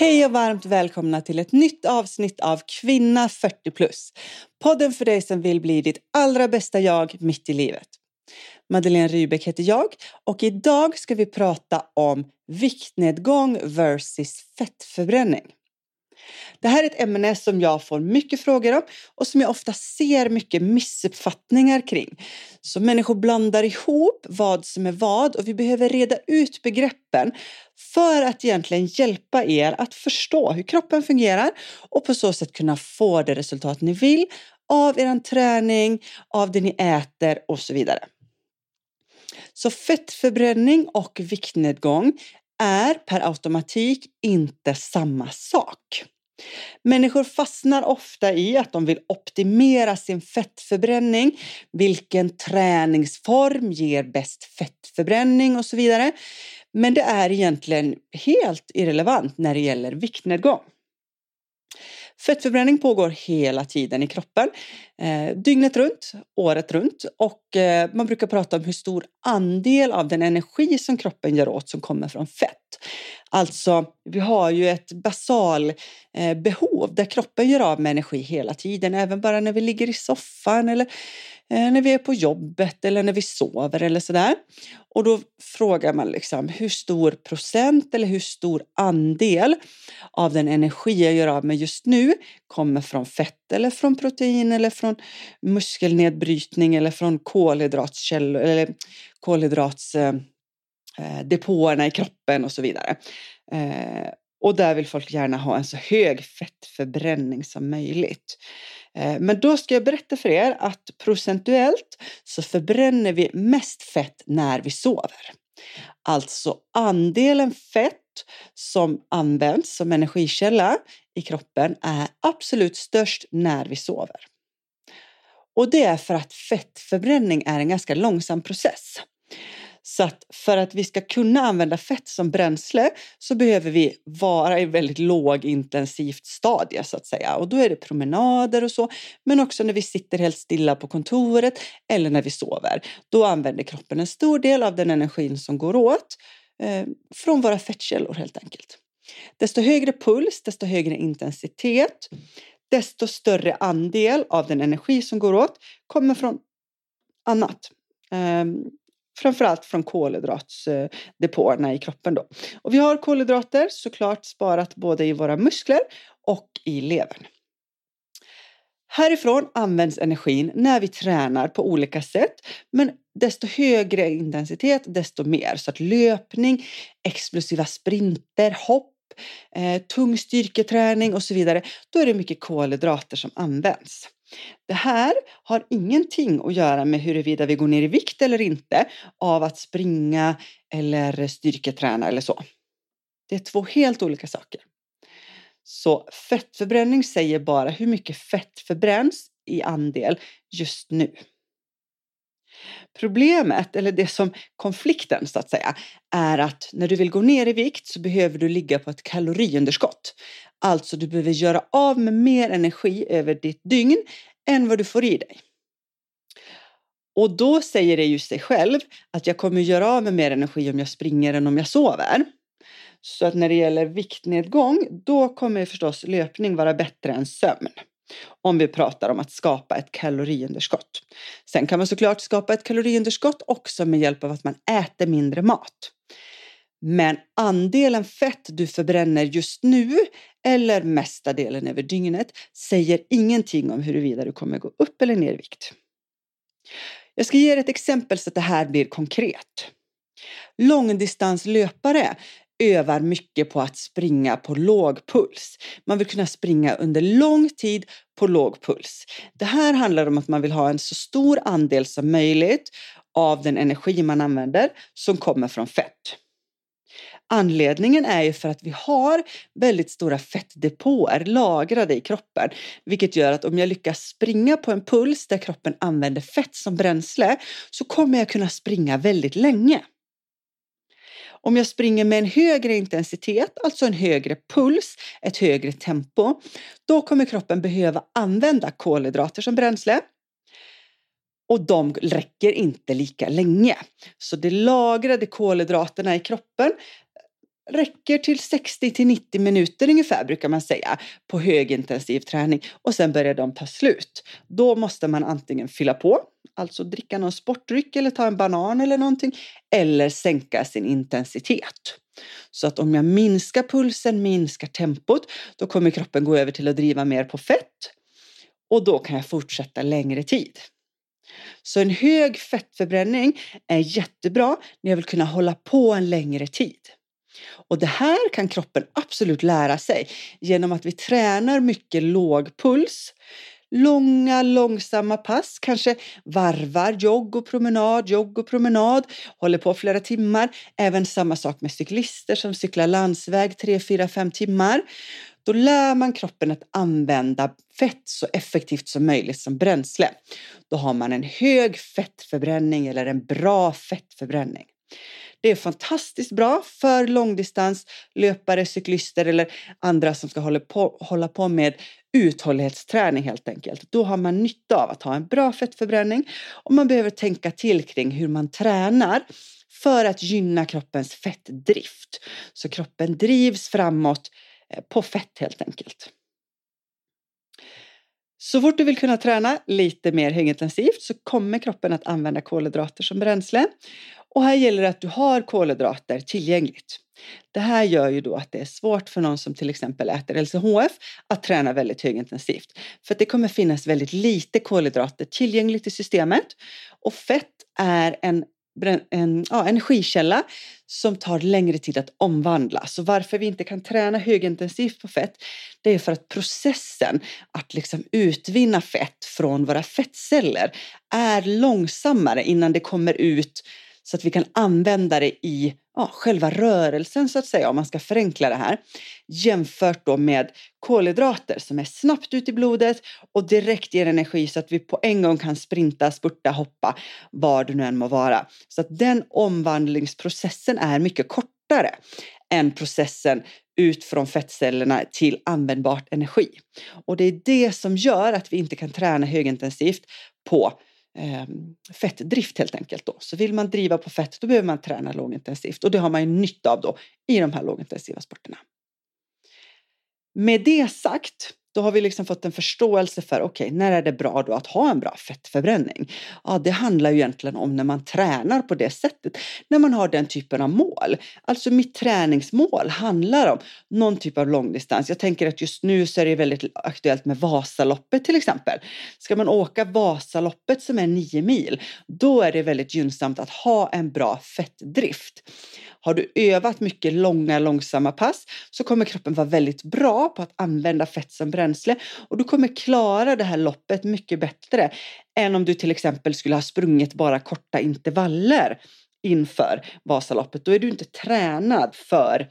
Hej och varmt välkomna till ett nytt avsnitt av Kvinna 40 plus. Podden för dig som vill bli ditt allra bästa jag mitt i livet. Madeleine Rybeck heter jag och idag ska vi prata om viktnedgång versus fettförbränning. Det här är ett ämne som jag får mycket frågor om och som jag ofta ser mycket missuppfattningar kring. Så människor blandar ihop vad som är vad och vi behöver reda ut begreppen för att egentligen hjälpa er att förstå hur kroppen fungerar och på så sätt kunna få det resultat ni vill av er träning, av det ni äter och så vidare. Så fettförbränning och viktnedgång är per automatik inte samma sak. Människor fastnar ofta i att de vill optimera sin fettförbränning. Vilken träningsform ger bäst fettförbränning och så vidare. Men det är egentligen helt irrelevant när det gäller viktnedgång. Fettförbränning pågår hela tiden i kroppen, eh, dygnet runt, året runt och eh, man brukar prata om hur stor andel av den energi som kroppen gör åt som kommer från fett. Alltså, vi har ju ett basal eh, behov där kroppen gör av med energi hela tiden, även bara när vi ligger i soffan eller Eh, när vi är på jobbet eller när vi sover eller sådär. Och då frågar man liksom hur stor procent eller hur stor andel av den energi jag gör av med just nu kommer från fett eller från protein eller från muskelnedbrytning eller från kolhydratskällor eller kolhydratsdepåerna eh, eh, i kroppen och så vidare. Eh, och där vill folk gärna ha en så hög fettförbränning som möjligt. Men då ska jag berätta för er att procentuellt så förbränner vi mest fett när vi sover. Alltså andelen fett som används som energikälla i kroppen är absolut störst när vi sover. Och det är för att fettförbränning är en ganska långsam process. Så att för att vi ska kunna använda fett som bränsle så behöver vi vara i väldigt lågintensivt stadie så att säga. Och då är det promenader och så, men också när vi sitter helt stilla på kontoret eller när vi sover. Då använder kroppen en stor del av den energin som går åt eh, från våra fettkällor helt enkelt. Desto högre puls, desto högre intensitet, desto större andel av den energi som går åt kommer från annat. Ehm, framförallt från kolhydratsdepåerna i kroppen. Då. Och vi har kolhydrater såklart sparat både i våra muskler och i levern. Härifrån används energin när vi tränar på olika sätt, men desto högre intensitet, desto mer. Så att löpning, explosiva sprinter, hopp, eh, tung styrketräning och så vidare, då är det mycket kolhydrater som används. Det här har ingenting att göra med huruvida vi går ner i vikt eller inte av att springa eller styrketräna eller så. Det är två helt olika saker. Så fettförbränning säger bara hur mycket fett förbränns i andel just nu. Problemet, eller det som konflikten så att säga, är att när du vill gå ner i vikt så behöver du ligga på ett kaloriunderskott. Alltså du behöver göra av med mer energi över ditt dygn än vad du får i dig. Och då säger det ju sig själv att jag kommer göra av med mer energi om jag springer än om jag sover. Så att när det gäller viktnedgång, då kommer förstås löpning vara bättre än sömn. Om vi pratar om att skapa ett kaloriunderskott. Sen kan man såklart skapa ett kaloriunderskott också med hjälp av att man äter mindre mat. Men andelen fett du förbränner just nu eller mesta delen över dygnet säger ingenting om huruvida du kommer gå upp eller ner i vikt. Jag ska ge er ett exempel så att det här blir konkret. Långdistanslöpare övar mycket på att springa på låg puls. Man vill kunna springa under lång tid på låg puls. Det här handlar om att man vill ha en så stor andel som möjligt av den energi man använder som kommer från fett. Anledningen är ju för att vi har väldigt stora fettdepåer lagrade i kroppen, vilket gör att om jag lyckas springa på en puls där kroppen använder fett som bränsle så kommer jag kunna springa väldigt länge. Om jag springer med en högre intensitet, alltså en högre puls, ett högre tempo, då kommer kroppen behöva använda kolhydrater som bränsle. Och de räcker inte lika länge. Så de lagrade kolhydraterna i kroppen räcker till 60 till 90 minuter ungefär brukar man säga på högintensiv träning och sen börjar de ta slut. Då måste man antingen fylla på, alltså dricka någon sportdryck eller ta en banan eller någonting eller sänka sin intensitet. Så att om jag minskar pulsen, minskar tempot, då kommer kroppen gå över till att driva mer på fett och då kan jag fortsätta längre tid. Så en hög fettförbränning är jättebra när jag vill kunna hålla på en längre tid. Och det här kan kroppen absolut lära sig genom att vi tränar mycket låg puls, långa långsamma pass, kanske varvar jogg och promenad, jogg och promenad, håller på flera timmar. Även samma sak med cyklister som cyklar landsväg 3, 4, 5 timmar. Då lär man kroppen att använda fett så effektivt som möjligt som bränsle. Då har man en hög fettförbränning eller en bra fettförbränning. Det är fantastiskt bra för långdistanslöpare, cyklister eller andra som ska hålla på, hålla på med uthållighetsträning helt enkelt. Då har man nytta av att ha en bra fettförbränning och man behöver tänka till kring hur man tränar för att gynna kroppens fettdrift. Så kroppen drivs framåt eh, på fett helt enkelt. Så fort du vill kunna träna lite mer högintensivt så kommer kroppen att använda kolhydrater som bränsle. Och här gäller det att du har kolhydrater tillgängligt. Det här gör ju då att det är svårt för någon som till exempel äter LCHF att träna väldigt högintensivt. För att det kommer finnas väldigt lite kolhydrater tillgängligt i systemet. Och fett är en en ja, energikälla som tar längre tid att omvandla. Så varför vi inte kan träna högintensivt på fett, det är för att processen att liksom utvinna fett från våra fettceller är långsammare innan det kommer ut så att vi kan använda det i ja, själva rörelsen så att säga om man ska förenkla det här. Jämfört då med kolhydrater som är snabbt ut i blodet och direkt ger energi så att vi på en gång kan sprinta, spurta, hoppa, var det nu än må vara. Så att den omvandlingsprocessen är mycket kortare än processen ut från fettcellerna till användbart energi. Och det är det som gör att vi inte kan träna högintensivt på eh, fettdrift helt enkelt. Då. Så vill man driva på fett då behöver man träna lågintensivt och det har man ju nytta av då i de här lågintensiva sporterna. Med det sagt då har vi liksom fått en förståelse för okej, okay, när är det bra då att ha en bra fettförbränning? Ja, det handlar ju egentligen om när man tränar på det sättet, när man har den typen av mål. Alltså mitt träningsmål handlar om någon typ av långdistans. Jag tänker att just nu så är det väldigt aktuellt med Vasaloppet till exempel. Ska man åka Vasaloppet som är nio mil, då är det väldigt gynnsamt att ha en bra fettdrift. Har du övat mycket långa, långsamma pass så kommer kroppen vara väldigt bra på att använda fett som bränsle och du kommer klara det här loppet mycket bättre än om du till exempel skulle ha sprungit bara korta intervaller inför Vasaloppet. Då är du inte tränad för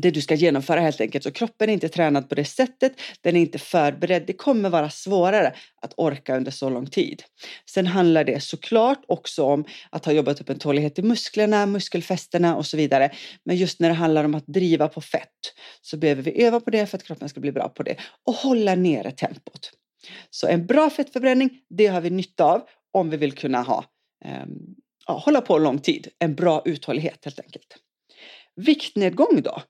det du ska genomföra helt enkelt. Så kroppen är inte tränad på det sättet. Den är inte förberedd. Det kommer vara svårare att orka under så lång tid. Sen handlar det såklart också om att ha jobbat upp en tålighet i musklerna, muskelfästena och så vidare. Men just när det handlar om att driva på fett så behöver vi öva på det för att kroppen ska bli bra på det och hålla nere tempot. Så en bra fettförbränning, det har vi nytta av om vi vill kunna ha, eh, ja, hålla på lång tid. En bra uthållighet helt enkelt. Viktnedgång då?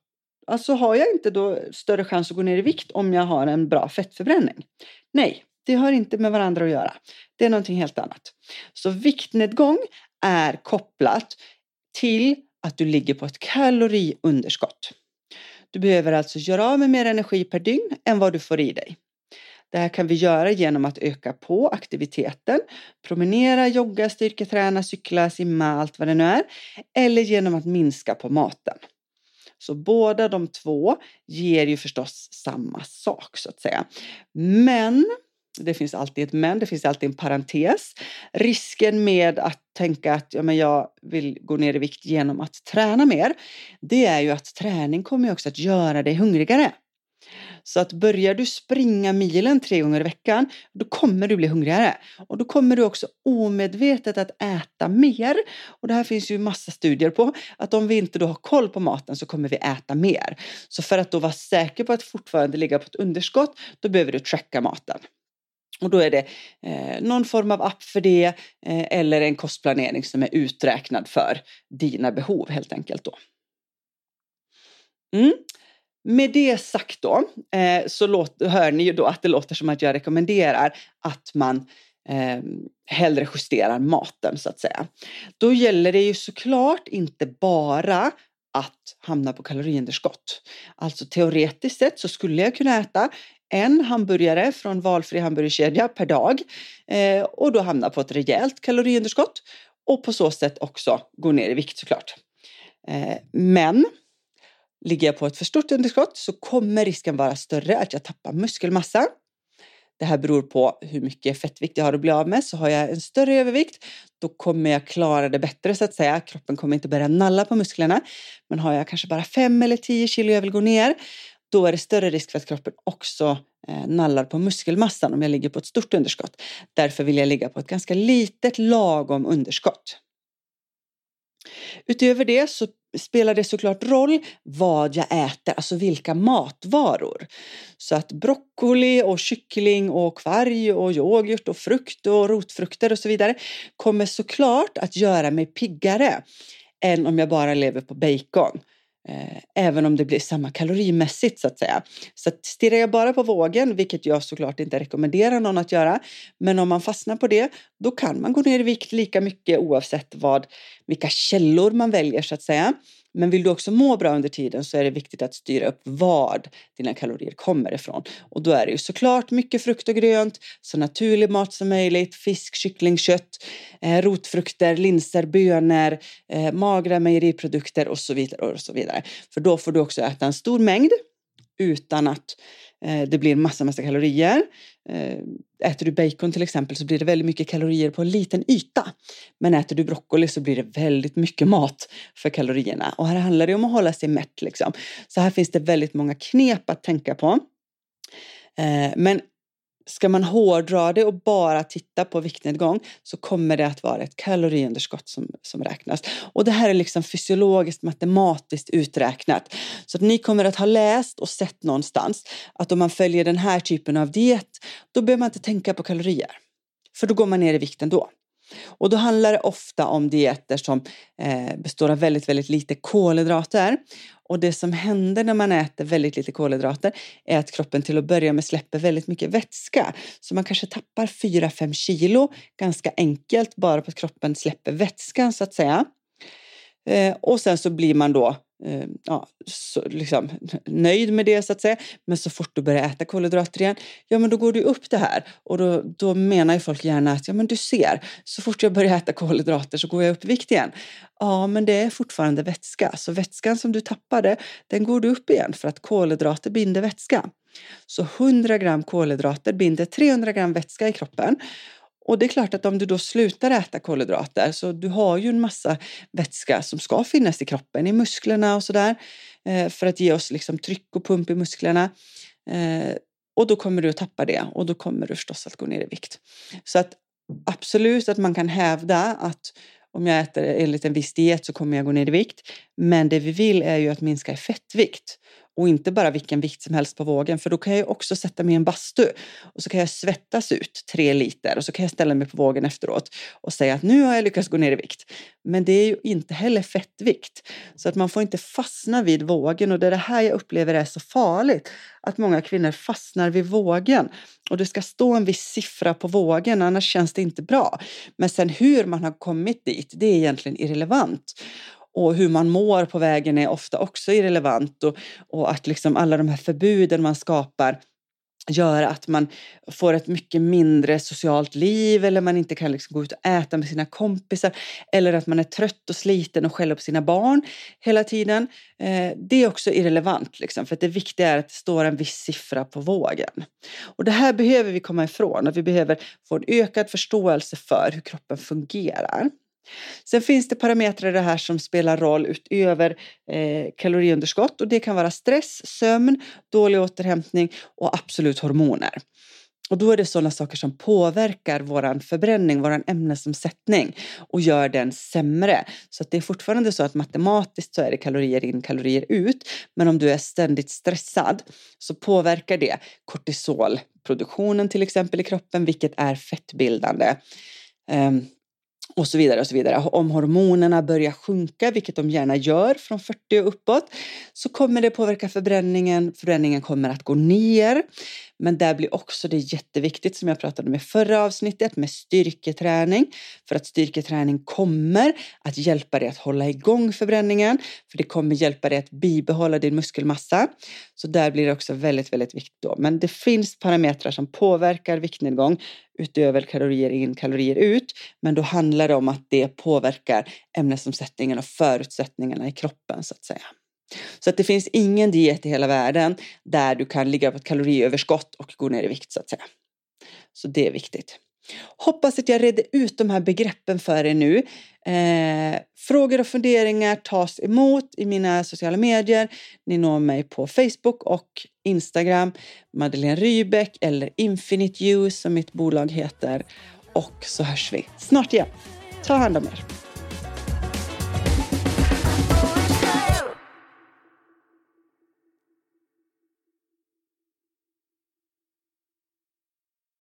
Alltså har jag inte då större chans att gå ner i vikt om jag har en bra fettförbränning? Nej, det har inte med varandra att göra. Det är någonting helt annat. Så viktnedgång är kopplat till att du ligger på ett kaloriunderskott. Du behöver alltså göra av med mer energi per dygn än vad du får i dig. Det här kan vi göra genom att öka på aktiviteten, promenera, jogga, styrketräna, cykla, simma, allt vad det nu är, eller genom att minska på maten. Så båda de två ger ju förstås samma sak så att säga. Men det finns alltid ett men, det finns alltid en parentes. Risken med att tänka att ja, men jag vill gå ner i vikt genom att träna mer, det är ju att träning kommer också att göra dig hungrigare. Så att börjar du springa milen tre gånger i veckan, då kommer du bli hungrigare. Och då kommer du också omedvetet att äta mer. Och det här finns ju massa studier på att om vi inte då har koll på maten så kommer vi äta mer. Så för att då vara säker på att fortfarande ligga på ett underskott, då behöver du tracka maten. Och då är det eh, någon form av app för det eh, eller en kostplanering som är uträknad för dina behov helt enkelt då. Mm. Med det sagt då, eh, så låt, hör ni ju då att det låter som att jag rekommenderar att man eh, hellre justerar maten så att säga. Då gäller det ju såklart inte bara att hamna på kaloriunderskott. Alltså teoretiskt sett så skulle jag kunna äta en hamburgare från valfri hamburgerkedja per dag eh, och då hamna på ett rejält kaloriunderskott och på så sätt också gå ner i vikt såklart. Eh, men ligger jag på ett för stort underskott så kommer risken vara större att jag tappar muskelmassa. Det här beror på hur mycket fettvikt jag har att bli av med. Så har jag en större övervikt, då kommer jag klara det bättre så att säga. Kroppen kommer inte börja nalla på musklerna. Men har jag kanske bara 5 eller 10 kilo jag vill gå ner, då är det större risk för att kroppen också eh, nallar på muskelmassan om jag ligger på ett stort underskott. Därför vill jag ligga på ett ganska litet lagom underskott. Utöver det så spelar det såklart roll vad jag äter, alltså vilka matvaror. Så att broccoli och kyckling och kvarg och yoghurt och frukt och rotfrukter och så vidare kommer såklart att göra mig piggare än om jag bara lever på bacon. Eh, även om det blir samma kalorimässigt så att säga. Så att stirrar jag bara på vågen, vilket jag såklart inte rekommenderar någon att göra, men om man fastnar på det, då kan man gå ner i vikt lika mycket oavsett vad, vilka källor man väljer så att säga. Men vill du också må bra under tiden så är det viktigt att styra upp var dina kalorier kommer ifrån. Och då är det ju såklart mycket frukt och grönt, så naturlig mat som möjligt, fisk, kyckling, kött, eh, rotfrukter, linser, bönor, eh, magra mejeriprodukter och så vidare och så vidare. För då får du också äta en stor mängd utan att Eh, Eh, det blir massa, massa kalorier. Eh, äter du bacon till exempel så blir det väldigt mycket kalorier på en liten yta. Men äter du broccoli så blir det väldigt mycket mat för kalorierna. Och här handlar det om att hålla sig mätt liksom. Så här finns det väldigt många knep att tänka på. Eh, men ska man hårdra det och bara titta på viktnedgång så kommer det att vara ett kaloriunderskott som, som räknas. Och det här är liksom fysiologiskt matematiskt uträknat. Så att ni kommer att ha läst och sett någonstans att om man följer den här typen av diet då behöver man inte tänka på kalorier. För då går man ner i vikten då. Och då handlar det ofta om dieter som eh, består av väldigt, väldigt lite kolhydrater. Och det som händer när man äter väldigt lite kolhydrater är att kroppen till att börja med släpper väldigt mycket vätska. Så man kanske tappar 4-5 kilo ganska enkelt bara på att kroppen släpper vätskan så att säga. Eh, och sen så blir man då eh, ja, så, liksom, nöjd med det så att säga. Men så fort du börjar äta kolhydrater igen, ja men då går du upp det här. Och då, då menar ju folk gärna att ja men du ser, så fort jag börjar äta kolhydrater så går jag upp i vikt igen. Ja men det är fortfarande vätska, så vätskan som du tappade den går du upp igen för att kolhydrater binder vätska. Så 100 gram kolhydrater binder 300 gram vätska i kroppen och det är klart att om du då slutar äta kolhydrater så du har ju en massa vätska som ska finnas i kroppen, i musklerna och sådär eh, för att ge oss liksom tryck och pump i musklerna. Eh, och då kommer du att tappa det och då kommer du förstås att gå ner i vikt. Så att absolut att man kan hävda att om jag äter enligt en viss diet så kommer jag gå ner i vikt. Men det vi vill är ju att minska i fettvikt och inte bara vilken vikt som helst på vågen för då kan jag också sätta mig i en bastu och så kan jag svettas ut tre liter och så kan jag ställa mig på vågen efteråt och säga att nu har jag lyckats gå ner i vikt. Men det är ju inte heller fettvikt så att man får inte fastna vid vågen och det är det här jag upplever är så farligt att många kvinnor fastnar vid vågen och det ska stå en viss siffra på vågen annars känns det inte bra. Men sen hur man har kommit dit det är egentligen irrelevant och hur man mår på vägen är ofta också irrelevant och, och att liksom alla de här förbuden man skapar gör att man får ett mycket mindre socialt liv eller man inte kan liksom gå ut och äta med sina kompisar eller att man är trött och sliten och skäller på sina barn hela tiden. Eh, det är också irrelevant liksom, för att det viktiga är att det står en viss siffra på vågen. Och det här behöver vi komma ifrån och vi behöver få en ökad förståelse för hur kroppen fungerar. Sen finns det parametrar i det här som spelar roll utöver eh, kaloriunderskott och det kan vara stress, sömn, dålig återhämtning och absolut hormoner. Och då är det sådana saker som påverkar våran förbränning, våran ämnesomsättning och gör den sämre. Så att det är fortfarande så att matematiskt så är det kalorier in, kalorier ut. Men om du är ständigt stressad så påverkar det kortisolproduktionen till exempel i kroppen, vilket är fettbildande. Um, och så vidare och så vidare. Om hormonerna börjar sjunka, vilket de gärna gör från 40 och uppåt, så kommer det påverka förbränningen. Förbränningen kommer att gå ner. Men där blir också det jätteviktigt som jag pratade om i förra avsnittet med styrketräning. För att styrketräning kommer att hjälpa dig att hålla igång förbränningen. För det kommer hjälpa dig att bibehålla din muskelmassa. Så där blir det också väldigt, väldigt viktigt då. Men det finns parametrar som påverkar viktnedgång utöver kalorier in, kalorier ut. Men då handlar det om att det påverkar ämnesomsättningen och förutsättningarna i kroppen så att säga. Så att det finns ingen diet i hela världen där du kan ligga på ett kaloriöverskott och gå ner i vikt så att säga. Så det är viktigt. Hoppas att jag redde ut de här begreppen för er nu. Eh, frågor och funderingar tas emot i mina sociala medier. Ni når mig på Facebook och Instagram, Madeleine Rybeck eller Infinite Use som mitt bolag heter. Och så hörs vi snart igen. Ta hand om er.